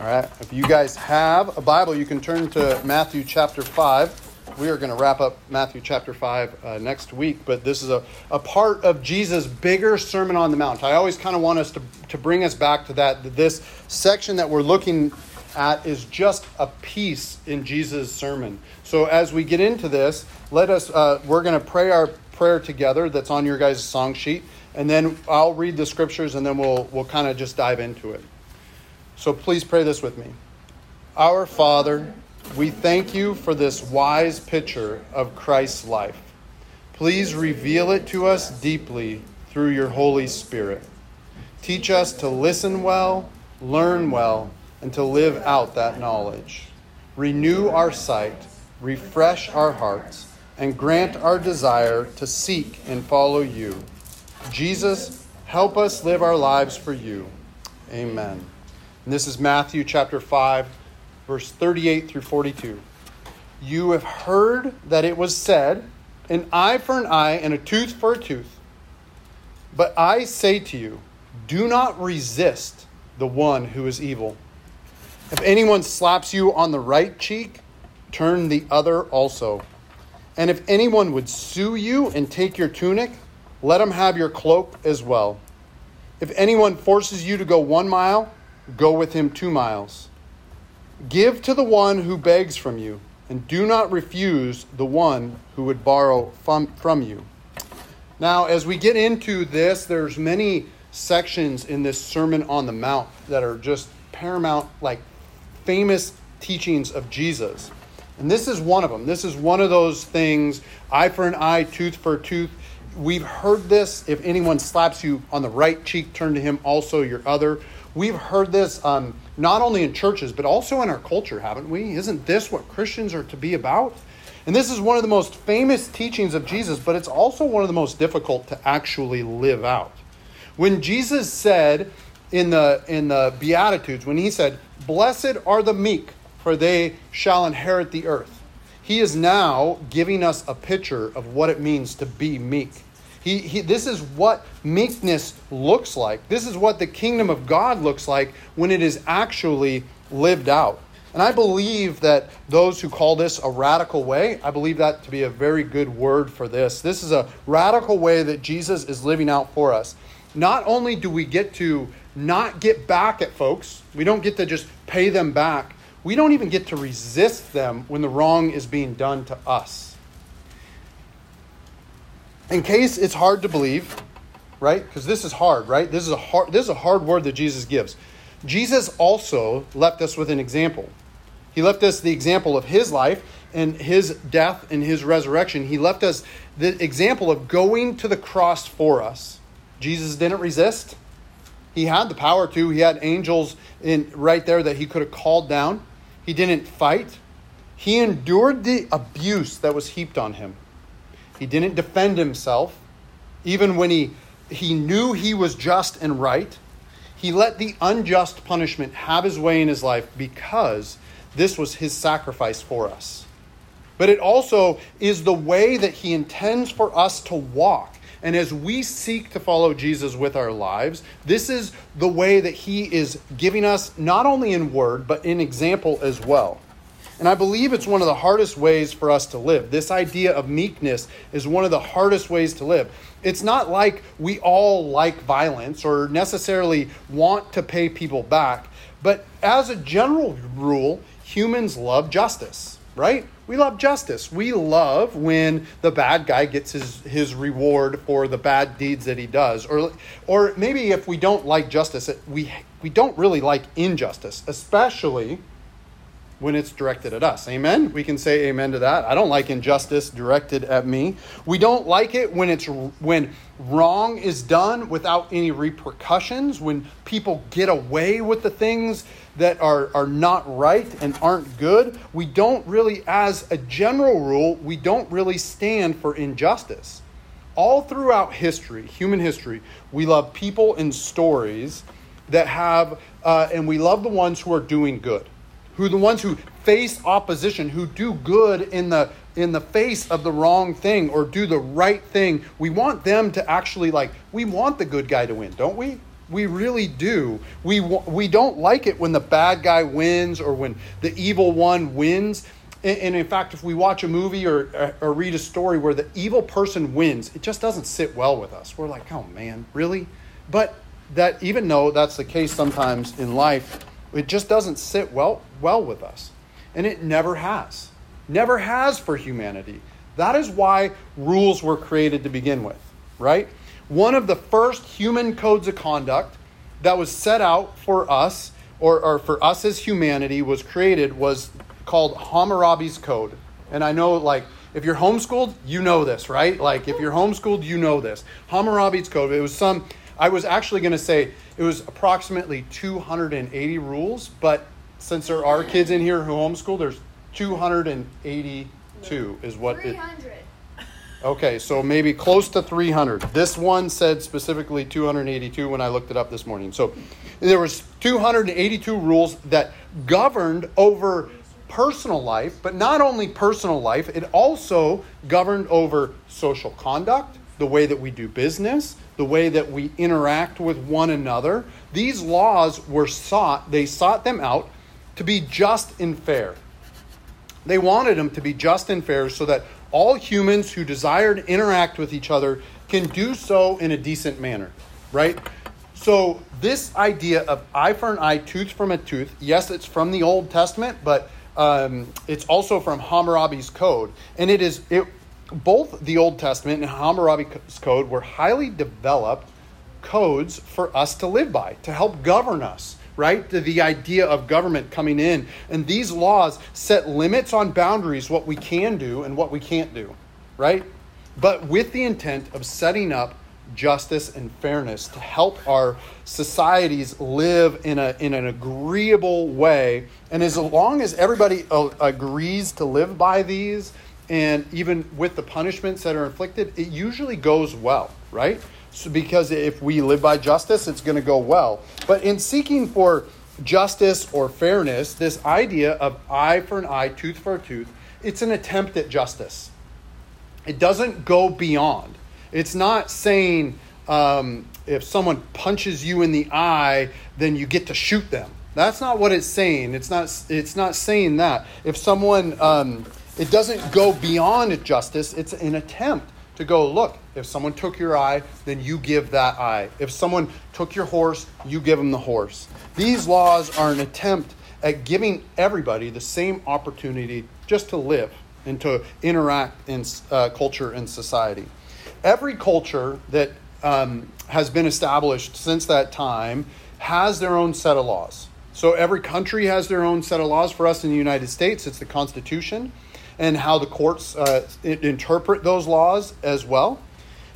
All right. If you guys have a Bible, you can turn to Matthew chapter 5. We are going to wrap up Matthew chapter 5 uh, next week, but this is a, a part of Jesus' bigger Sermon on the Mount. I always kind of want us to, to bring us back to that. This section that we're looking at is just a piece in Jesus' sermon. So as we get into this, let us, uh, we're going to pray our prayer together that's on your guys' song sheet, and then I'll read the scriptures and then we'll, we'll kind of just dive into it. So please pray this with me. Our Father, we thank you for this wise picture of Christ's life. Please reveal it to us deeply through your Holy Spirit. Teach us to listen well, learn well, and to live out that knowledge. Renew our sight, refresh our hearts, and grant our desire to seek and follow you. Jesus, help us live our lives for you. Amen. And this is Matthew chapter 5, verse 38 through 42. You have heard that it was said, an eye for an eye and a tooth for a tooth. But I say to you, do not resist the one who is evil. If anyone slaps you on the right cheek, turn the other also. And if anyone would sue you and take your tunic, let him have your cloak as well. If anyone forces you to go one mile, go with him two miles. Give to the one who begs from you, and do not refuse the one who would borrow from, from you. Now, as we get into this, there's many sections in this Sermon on the Mount that are just paramount, like famous teachings of Jesus. And this is one of them. This is one of those things eye for an eye, tooth for a tooth. We've heard this. If anyone slaps you on the right cheek, turn to him also your other. We've heard this um, not only in churches, but also in our culture, haven't we? Isn't this what Christians are to be about? And this is one of the most famous teachings of Jesus, but it's also one of the most difficult to actually live out. When Jesus said in the, in the Beatitudes, when he said, Blessed are the meek, for they shall inherit the earth, he is now giving us a picture of what it means to be meek. He, he, this is what meekness looks like. This is what the kingdom of God looks like when it is actually lived out. And I believe that those who call this a radical way, I believe that to be a very good word for this. This is a radical way that Jesus is living out for us. Not only do we get to not get back at folks, we don't get to just pay them back, we don't even get to resist them when the wrong is being done to us in case it's hard to believe, right? Because this is hard, right? This is a hard this is a hard word that Jesus gives. Jesus also left us with an example. He left us the example of his life and his death and his resurrection. He left us the example of going to the cross for us. Jesus didn't resist. He had the power to. He had angels in right there that he could have called down. He didn't fight. He endured the abuse that was heaped on him. He didn't defend himself, even when he, he knew he was just and right. He let the unjust punishment have his way in his life because this was his sacrifice for us. But it also is the way that he intends for us to walk. And as we seek to follow Jesus with our lives, this is the way that he is giving us, not only in word, but in example as well. And I believe it's one of the hardest ways for us to live. This idea of meekness is one of the hardest ways to live. It's not like we all like violence or necessarily want to pay people back, but as a general rule, humans love justice, right? We love justice. We love when the bad guy gets his, his reward for the bad deeds that he does. Or, or maybe if we don't like justice, we, we don't really like injustice, especially when it's directed at us. Amen? We can say amen to that. I don't like injustice directed at me. We don't like it when it's when wrong is done without any repercussions, when people get away with the things that are, are not right and aren't good. We don't really, as a general rule, we don't really stand for injustice. All throughout history, human history, we love people and stories that have, uh, and we love the ones who are doing good who the ones who face opposition, who do good in the in the face of the wrong thing or do the right thing. We want them to actually like we want the good guy to win, don't we? We really do. We, we don't like it when the bad guy wins or when the evil one wins. And, in fact, if we watch a movie or, uh, or read a story where the evil person wins, it just doesn't sit well with us. We're like, oh man, really? But that even though that's the case sometimes in life, it just doesn't sit well well with us. And it never has. Never has for humanity. That is why rules were created to begin with, right? One of the first human codes of conduct that was set out for us, or, or for us as humanity, was created was called Hammurabi's Code. And I know, like, if you're homeschooled, you know this, right? Like, if you're homeschooled, you know this. Hammurabi's Code. It was some, I was actually going to say it was approximately 280 rules, but since there are kids in here who homeschool, there's 282 is what 300. it. Okay, so maybe close to 300. This one said specifically 282 when I looked it up this morning. So there was 282 rules that governed over personal life, but not only personal life, it also governed over social conduct, the way that we do business, the way that we interact with one another. These laws were sought, they sought them out to be just and fair. They wanted them to be just and fair so that all humans who desire to interact with each other can do so in a decent manner, right? So, this idea of eye for an eye, tooth from a tooth, yes, it's from the Old Testament, but um, it's also from Hammurabi's Code. And it is, it, both the Old Testament and Hammurabi's Code were highly developed codes for us to live by, to help govern us right? The, the idea of government coming in. And these laws set limits on boundaries, what we can do and what we can't do, right? But with the intent of setting up justice and fairness to help our societies live in, a, in an agreeable way. And as long as everybody uh, agrees to live by these, and even with the punishments that are inflicted, it usually goes well, right? So because if we live by justice, it's going to go well. But in seeking for justice or fairness, this idea of eye for an eye, tooth for a tooth, it's an attempt at justice. It doesn't go beyond. It's not saying um, if someone punches you in the eye, then you get to shoot them. That's not what it's saying. It's not. It's not saying that. If someone, um, it doesn't go beyond justice. It's an attempt to go, look, if someone took your eye, then you give that eye. If someone took your horse, you give them the horse. These laws are an attempt at giving everybody the same opportunity just to live and to interact in uh, culture and society. Every culture that um, has been established since that time has their own set of laws. So every country has their own set of laws. For us in the United States, it's the Constitution and how the courts uh, interpret those laws as well.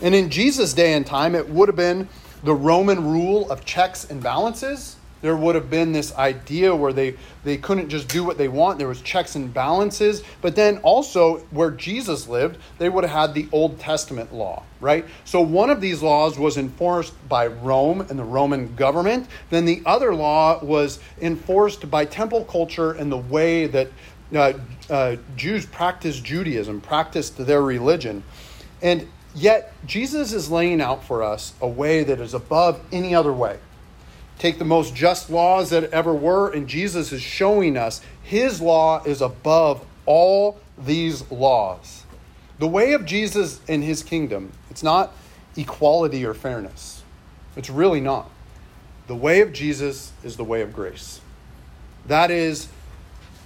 And in Jesus' day and time, it would have been the Roman rule of checks and balances. There would have been this idea where they, they couldn't just do what they want. There was checks and balances. But then also where Jesus lived, they would have had the Old Testament law, right? So one of these laws was enforced by Rome and the Roman government. Then the other law was enforced by temple culture and the way that uh, uh, Jews practiced Judaism, practiced their religion. And yet, Jesus is laying out for us a way that is above any other way. Take the most just laws that ever were, and Jesus is showing us his law is above all these laws. The way of Jesus and his kingdom, it's not equality or fairness. It's really not. The way of Jesus is the way of grace. That is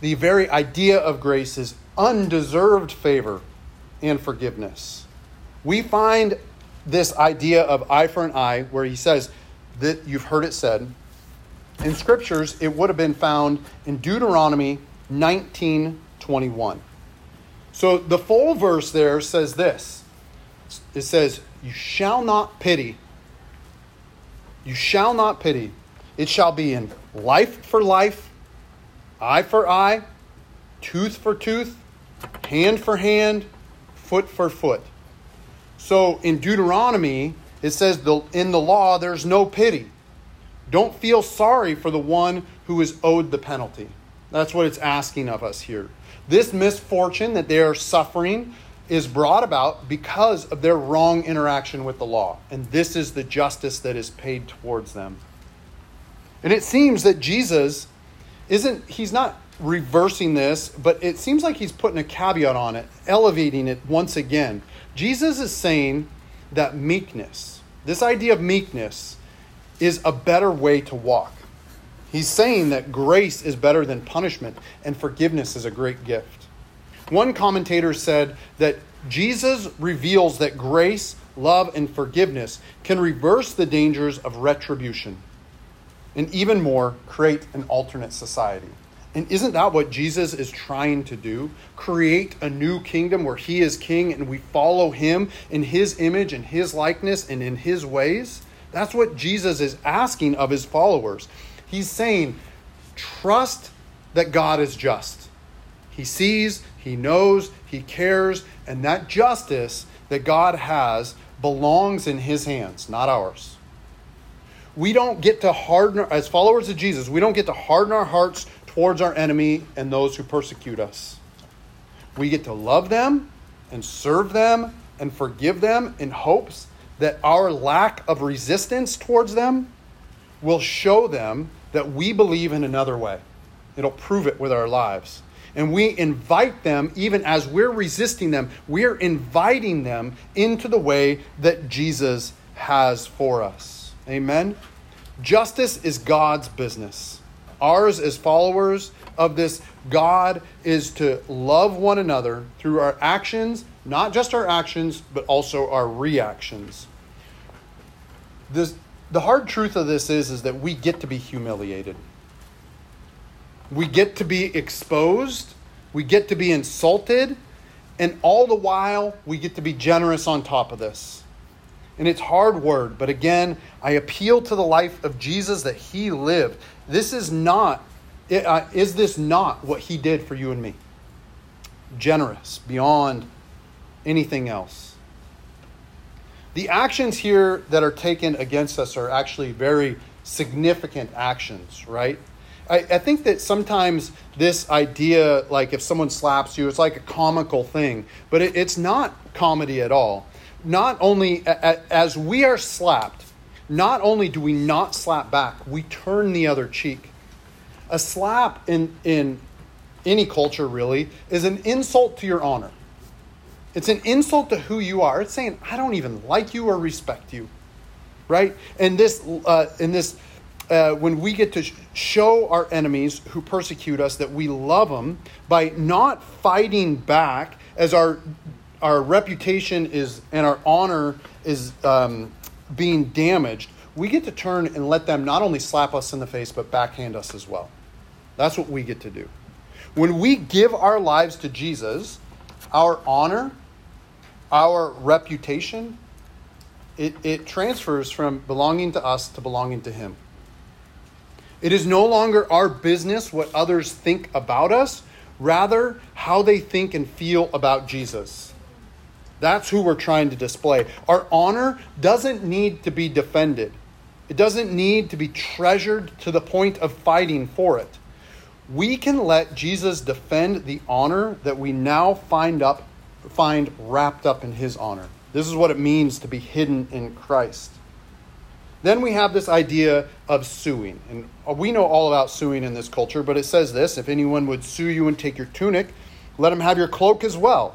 the very idea of grace is undeserved favor and forgiveness. We find this idea of eye for an eye, where he says that you've heard it said. In scriptures, it would have been found in Deuteronomy 19 21. So the full verse there says this it says, You shall not pity. You shall not pity. It shall be in life for life eye for eye, tooth for tooth, hand for hand, foot for foot. So in Deuteronomy, it says in the law, there's no pity. Don't feel sorry for the one who is owed the penalty. That's what it's asking of us here. This misfortune that they are suffering is brought about because of their wrong interaction with the law. And this is the justice that is paid towards them. And it seems that Jesus isn't, he's not reversing this, but it seems like he's putting a caveat on it, elevating it once again. Jesus is saying that meekness, this idea of meekness, is a better way to walk. He's saying that grace is better than punishment and forgiveness is a great gift. One commentator said that Jesus reveals that grace, love, and forgiveness can reverse the dangers of retribution and even more, create an alternate society. And isn't that what Jesus is trying to do? Create a new kingdom where he is king and we follow him in his image and his likeness and in his ways? That's what Jesus is asking of his followers. He's saying, trust that God is just. He sees, he knows, he cares, and that justice that God has belongs in his hands, not ours. We don't get to harden, as followers of Jesus, we don't get to harden our hearts towards our enemy and those who persecute us. We get to love them and serve them and forgive them in hopes that our lack of resistance towards them will show them that we believe in another way. It'll prove it with our lives. And we invite them, even as we're resisting them, we're inviting them into the way that Jesus has for us. Amen? Justice is God's business. Ours, as followers of this God, is to love one another through our actions, not just our actions, but also our reactions. This, the hard truth of this is, is that we get to be humiliated. We get to be exposed, we get to be insulted, and all the while, we get to be generous on top of this. And it's hard word, but again, I appeal to the life of Jesus that he lived. This is not, uh, is this not what he did for you and me? Generous beyond anything else. The actions here that are taken against us are actually very significant actions, right? I, I, think that sometimes this idea, like if someone slaps you, it's like a comical thing, but it, it's not comedy at all. Not only as we are slapped, not only do we not slap back, we turn the other cheek. A slap in, in any culture, really, is an insult to your honor. It's an insult to who you are. It's saying, I don't even like you or respect you. Right? And this, uh, in this uh, when we get to show our enemies who persecute us that we love them by not fighting back as our our reputation is and our honor is um, being damaged we get to turn and let them not only slap us in the face but backhand us as well. That's what we get to do. When we give our lives to jesus our honor our reputation it, it transfers from belonging to us to belonging to him. It is no longer our business what others think about us, rather, how they think and feel about Jesus. That's who we're trying to display. Our honor doesn't need to be defended, it doesn't need to be treasured to the point of fighting for it. We can let Jesus defend the honor that we now find up find wrapped up in his honor. This is what it means to be hidden in Christ. Then we have this idea of suing. And uh, we know all about suing in this culture, but it says this if anyone would sue you and take your tunic, let him have your cloak as well.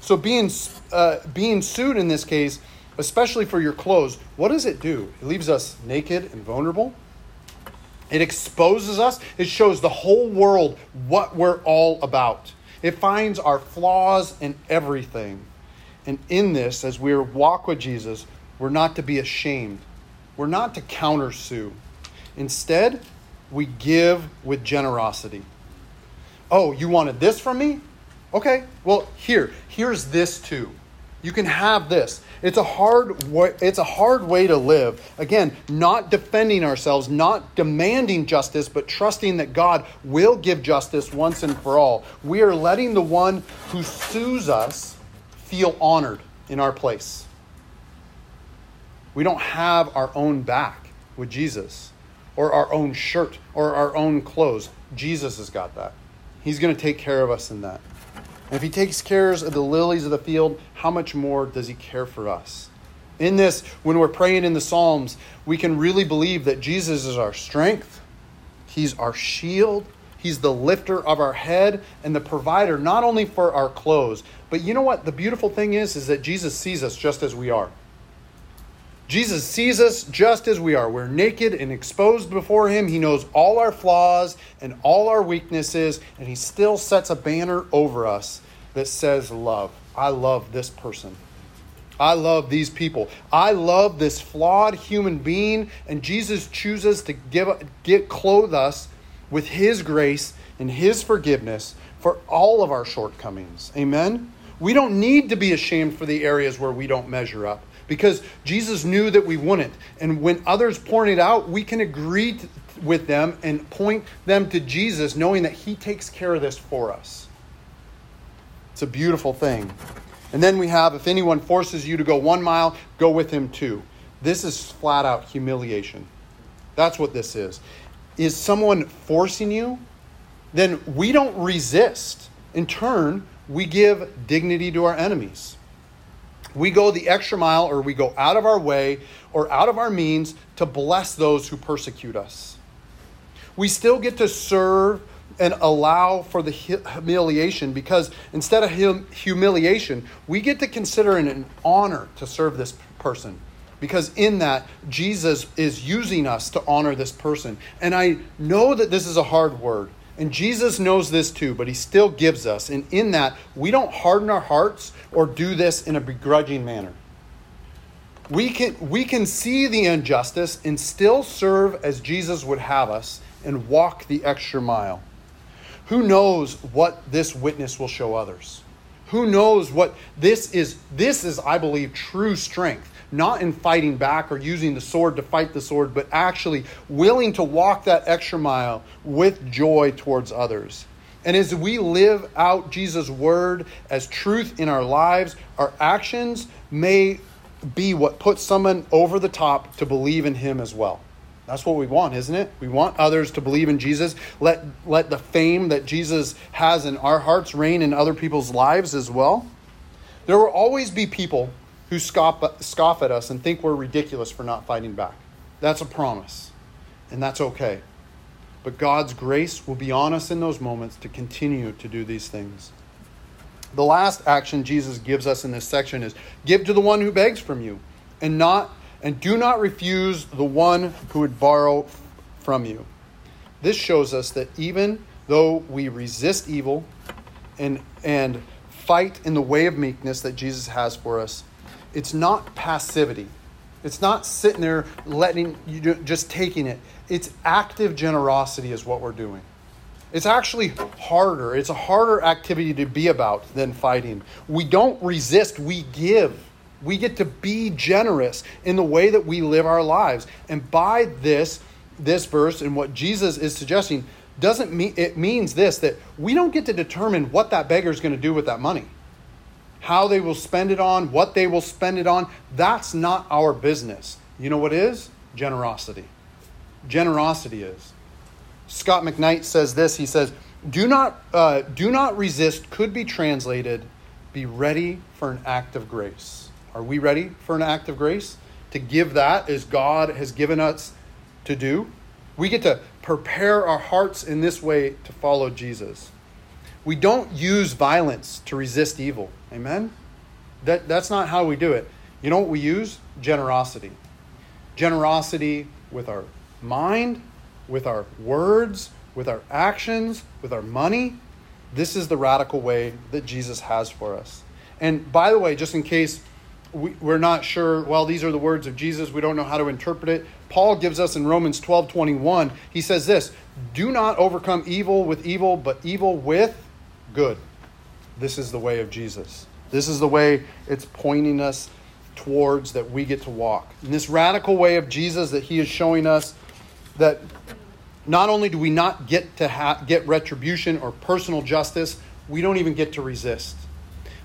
So being, uh, being sued in this case, especially for your clothes, what does it do? It leaves us naked and vulnerable. It exposes us. It shows the whole world what we're all about. It finds our flaws in everything. And in this, as we walk with Jesus, we're not to be ashamed we're not to countersue. Instead, we give with generosity. Oh, you wanted this from me? Okay, well, here, here's this too. You can have this. It's a hard way, it's a hard way to live. Again, not defending ourselves, not demanding justice, but trusting that God will give justice once and for all. We are letting the one who sues us feel honored in our place. We don't have our own back with Jesus or our own shirt or our own clothes. Jesus has got that. He's going to take care of us in that. And if he takes care of the lilies of the field, how much more does he care for us? In this, when we're praying in the Psalms, we can really believe that Jesus is our strength, he's our shield, He's the lifter of our head and the provider not only for our clothes, but you know what the beautiful thing is is that Jesus sees us just as we are. Jesus sees us just as we are. We're naked and exposed before him. He knows all our flaws and all our weaknesses, and he still sets a banner over us that says love. I love this person. I love these people. I love this flawed human being, and Jesus chooses to give get clothe us with His grace and His forgiveness for all of our shortcomings. Amen? We don't need to be ashamed for the areas where we don't measure up because Jesus knew that we wouldn't. And when others point it out, we can agree to, with them and point them to Jesus, knowing that He takes care of this for us. It's a beautiful thing. And then we have if anyone forces you to go one mile, go with him two. This is flat out humiliation. That's what this is is someone forcing you, then we don't resist. In turn, we give dignity to our enemies. We go the extra mile or we go out of our way or out of our means to bless those who persecute us. We still get to serve and allow for the humiliation because instead of hum- humiliation, we get to consider it an honor to serve this person because in that Jesus is using us to honor this person. And I know that this is a hard word, and Jesus knows this too, but he still gives us. And in that, we don't harden our hearts or do this in a begrudging manner. We can, we can see the injustice and still serve as Jesus would have us and walk the extra mile. Who knows what this witness will show others? Who knows what this is? This is, I believe, true strength not in fighting back or using the sword to fight the sword, but actually willing to walk that extra mile with joy towards others. And as we live out Jesus' word as truth in our lives, our actions may be what puts someone over the top to believe in him as well. That's what we want, isn't it? We want others to believe in Jesus. Let, let the fame that Jesus has in our hearts reign in other people's lives as well. There will always be people who scoff, scoff at us and think we're ridiculous for not fighting back. That's a promise, and that's okay. But God's grace will be on us in those moments to continue to do these things. The last action Jesus gives us in this section is give to the one who begs from you, and not and do not refuse the one who would borrow from you. This shows us that even though we resist evil and and fight in the way of meekness that Jesus has for us, it's not passivity. It's not sitting there letting you just taking it. It's active generosity is what we're doing. It's actually harder. It's a harder activity to be about than fighting. We don't resist, we give. We get to be generous in the way that we live our lives. And by this this verse and what Jesus is suggesting doesn't mean it means this that we don't get to determine what that beggar is going to do with that money how they will spend it on, what they will spend it on. That's not our business. You know what is? Generosity. Generosity is. Scot McKnight says this. He says, "Do not uh, do not resist." Could be translated, "Be ready for an act of grace." Are we ready for an act of grace to give that as God has given us to do? We get to prepare our hearts in this way to follow Jesus. We don't use violence to resist evil. Amen? That, that's not how we do it. You know what we use? Generosity. Generosity with our mind, with our words, with our actions, with our money. This is the radical way that Jesus has for us. And by the way, just in case we, are not sure, well, these are the words of Jesus, we don't know how to interpret it. Paul gives us in Romans 12 21, he says this Do not overcome evil with evil, but evil with good. This is the way of Jesus. This is the way it's pointing us towards that we get to walk. In this radical way of Jesus that he is showing us that not only do we not get to ha- get retribution or personal justice, we don't even get to resist.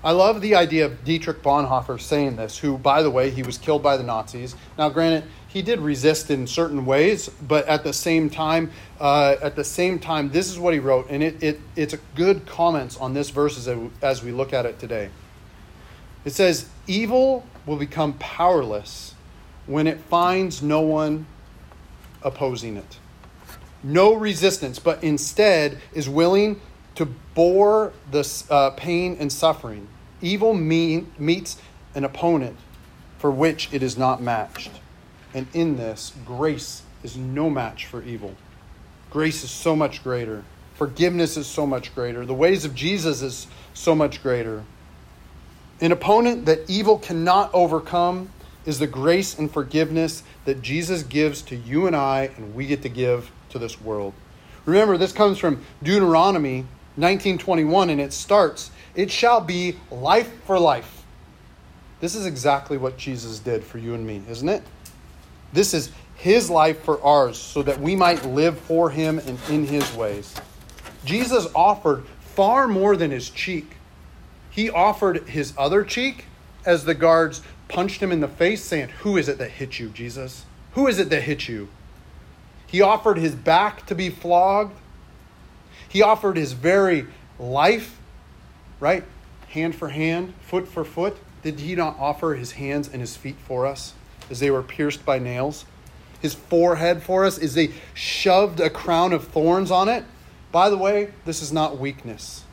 I love the idea of Dietrich Bonhoeffer saying this, who, by the way, he was killed by the Nazis. Now, granted, he did resist in certain ways, but at the same time, uh, at the same time, this is what he wrote, and it, it it's a good comments on this verse as, as we look at it today. It says, "Evil will become powerless when it finds no one opposing it, no resistance, but instead is willing to bore the uh, pain and suffering. Evil mean, meets an opponent for which it is not matched." And in this, grace is no match for evil. Grace is so much greater. Forgiveness is so much greater. The ways of Jesus is so much greater. An opponent that evil cannot overcome is the grace and forgiveness that Jesus gives to you and I, and we get to give to this world. Remember, this comes from Deuteronomy 19:21, and it starts, "It shall be life for life." This is exactly what Jesus did for you and me, isn't it? This is his life for ours so that we might live for him and in his ways. Jesus offered far more than his cheek. He offered his other cheek as the guards punched him in the face, saying, Who is it that hit you, Jesus? Who is it that hit you? He offered his back to be flogged. He offered his very life, right? Hand for hand, foot for foot. Did he not offer his hands and his feet for us? As they were pierced by nails. His forehead for us is they shoved a crown of thorns on it. By the way, this is not weakness.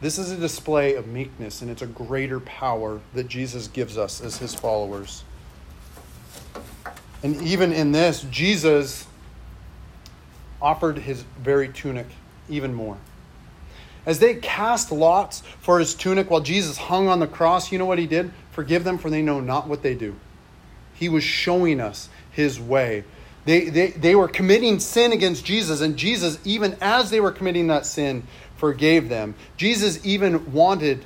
This is a display of meekness, and it's a greater power that Jesus gives us as his followers. And even in this, Jesus offered his very tunic even more. As they cast lots for his tunic while Jesus hung on the cross, you know what he did? Forgive them, for they know not what they do. He was showing us his way. They, they, they were committing sin against Jesus, and Jesus, even as they were committing that sin, forgave them. Jesus even wanted,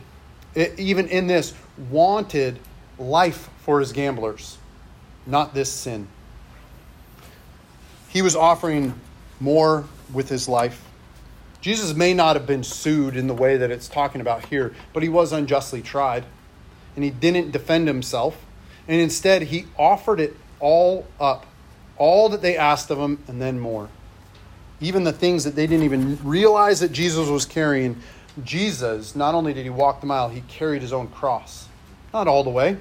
even in this, wanted life for his gamblers, not this sin. He was offering more with his life. Jesus may not have been sued in the way that it's talking about here, but he was unjustly tried, and he didn't defend himself. And instead, he offered it all up, all that they asked of him, and then more. Even the things that they didn't even realize that Jesus was carrying. Jesus, not only did he walk the mile, he carried his own cross. Not all the way,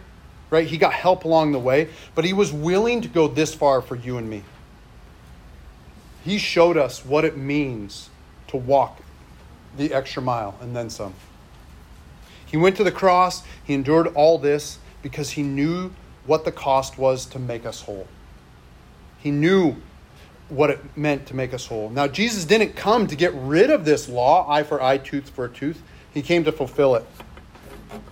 right? He got help along the way, but he was willing to go this far for you and me. He showed us what it means to walk the extra mile and then some. He went to the cross, he endured all this, because he knew what the cost was to make us whole. He knew what it meant to make us whole. Now, Jesus didn't come to get rid of this law, eye for eye, tooth for tooth. He came to fulfill it.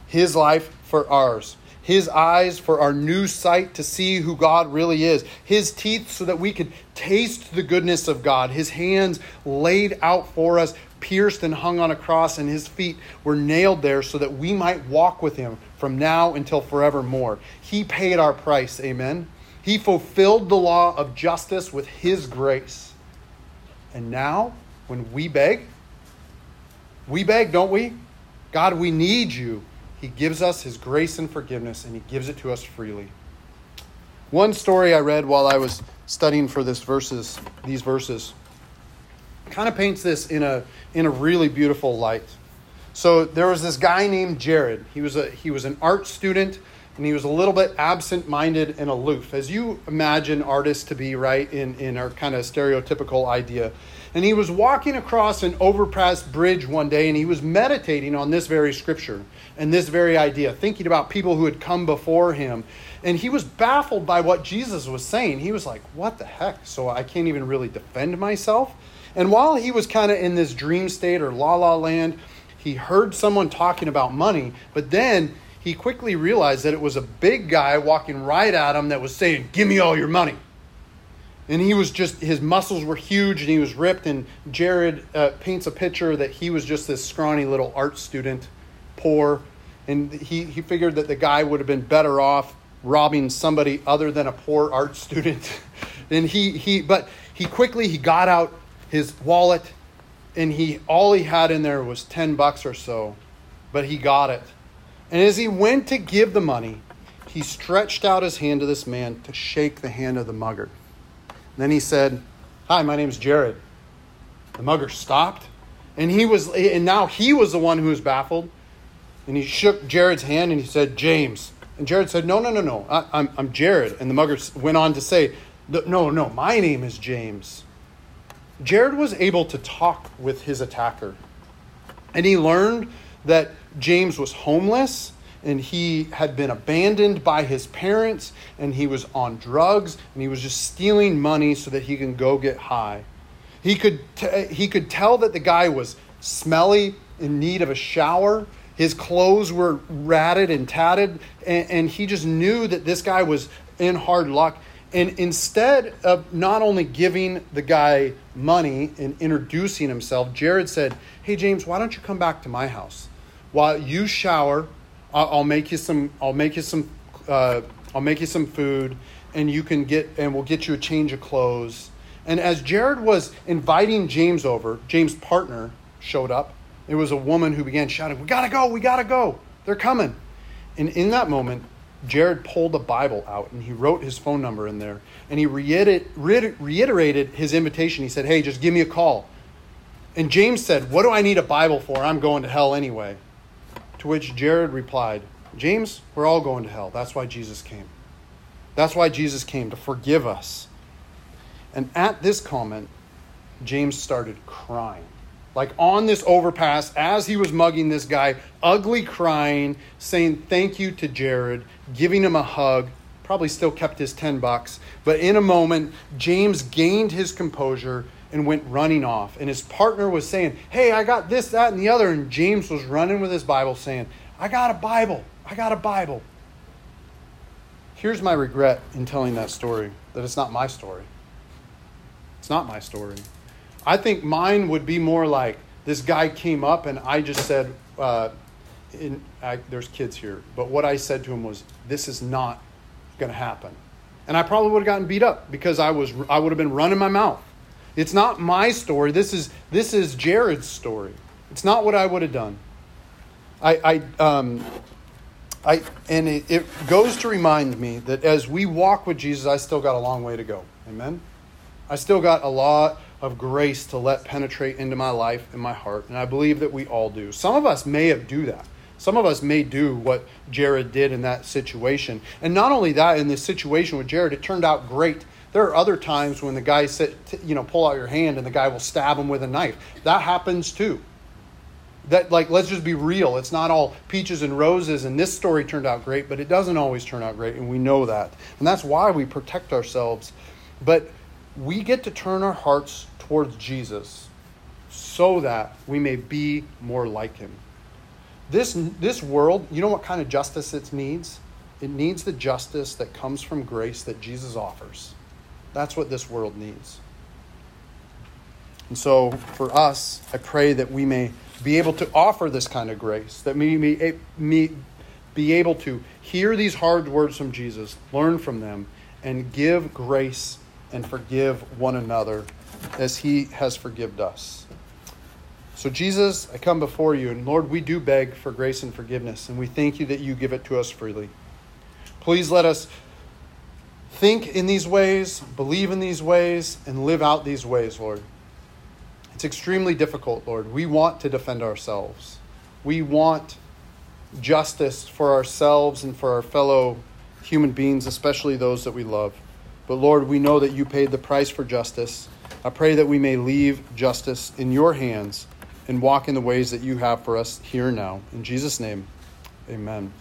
His life for ours. His eyes for our new sight to see who God really is. His teeth so that we could taste the goodness of God. His hands laid out for us, pierced and hung on a cross, and his feet were nailed there so that we might walk with him from now until forevermore. He paid our price, amen. He fulfilled the law of justice with his grace. And now, when we beg, we beg, don't we? God, we need you. He gives us his grace and forgiveness, and he gives it to us freely. One story I read while I was studying for this verses, these verses kind of paints this in a, in a really beautiful light. So there was this guy named Jared. He was, a, he was an art student and he was a little bit absent minded and aloof, as you imagine artists to be, right, in, in our kind of stereotypical idea. And he was walking across an overpass bridge one day and he was meditating on this very scripture and this very idea, thinking about people who had come before him. And he was baffled by what Jesus was saying. He was like, What the heck? So I can't even really defend myself? And while he was kind of in this dream state or la la land, he heard someone talking about money, but then he quickly realized that it was a big guy walking right at him that was saying, Give me all your money. And he was just, his muscles were huge and he was ripped. And Jared uh, paints a picture that he was just this scrawny little art student, poor. And he, he figured that the guy would have been better off robbing somebody other than a poor art student. and he, he, but he quickly, he got out his wallet and he all he had in there was 10 bucks or so but he got it and as he went to give the money he stretched out his hand to this man to shake the hand of the mugger. Then he said, Hi, my name's Jared. The mugger stopped, and he was and now he was the one who was baffled. And he shook Jared's hand and he said, James. And Jared said, No, no, no, no. I, I'm, I'm Jared. And the mugger went on to say, No, no, my name is James. Jared was able to talk with his attacker. And he learned that James was homeless and he had been abandoned by his parents and he was on drugs and he was just stealing money so that he can go get high. He could, t- he could tell that the guy was smelly, in need of a shower. His clothes were ratted and tatted, and, and he just knew that this guy was in hard luck. And instead of not only giving the guy money and introducing himself, Jared said, Hey, James, why don't you come back to my house? While you shower, I'll make you some, I'll make you some, uh, I'll make you some food, and you can get, and we'll get you a change of clothes. And as Jared was inviting James over, James' partner showed up. It was a woman who began shouting, We gotta go, we gotta go. They're coming. And in that moment, Jared pulled a Bible out and he wrote his phone number in there. And he reiterated his invitation. He said, Hey, just give me a call. And James said, What do I need a Bible for? I'm going to hell anyway. To which Jared replied, James, we're all going to hell. That's why Jesus came. That's why Jesus came, to forgive us. And at this comment, James started crying like on this overpass as he was mugging this guy, ugly crying, saying thank you to Jared, giving him a hug, probably still kept his 10 bucks. But in a moment, James gained his composure and went running off. And his partner was saying, Hey, I got this, that, and the other. And James was running with his Bible saying, I got a Bible. I got a Bible. Here's my regret in telling that story that it's not my story. It's not my story. I think mine would be more like this guy came up and I just said, uh, in, I, there's kids here, but what I said to him was, this is not going to happen. And I probably would have gotten beat up because I, was, I would have been running my mouth. It's not my story. This is, this is Jared's story. It's not what I would have done. I, I, um, I, and it, it goes to remind me that as we walk with Jesus, I still got a long way to go. Amen? I still got a lot of grace to let penetrate into my life and my heart. And I believe that we all do. Some of us may have do that. Some of us may do what Jared did in that situation. And not only that, in this situation with Jared, it turned out great. There are other times when the guy said, you know, pull out your hand and the guy will stab him with a knife. That happens too. That like let's just be real. It's not all peaches and roses and this story turned out great, but it doesn't always turn out great and we know that. And that's why we protect ourselves. But we get to turn our hearts towards Jesus so that we may be more like him. This, this world, you know what kind of justice it needs? It needs the justice that comes from grace that Jesus offers. That's what this world needs. And so, for us, I pray that we may be able to offer this kind of grace, that we may be able to hear these hard words from Jesus, learn from them, and give grace and forgive one another as he has forgiven us. So, Jesus, I come before you, and Lord, we do beg for grace and forgiveness, and we thank you that you give it to us freely. Please let us think in these ways, believe in these ways, and live out these ways, Lord. It's extremely difficult, Lord. We want to defend ourselves. We want justice for ourselves and for our fellow human beings, especially those that we love. But Lord, we know that you paid the price for justice I pray that we may leave justice in your hands and walk in the ways that you have for us here now. In Jesus' name, amen.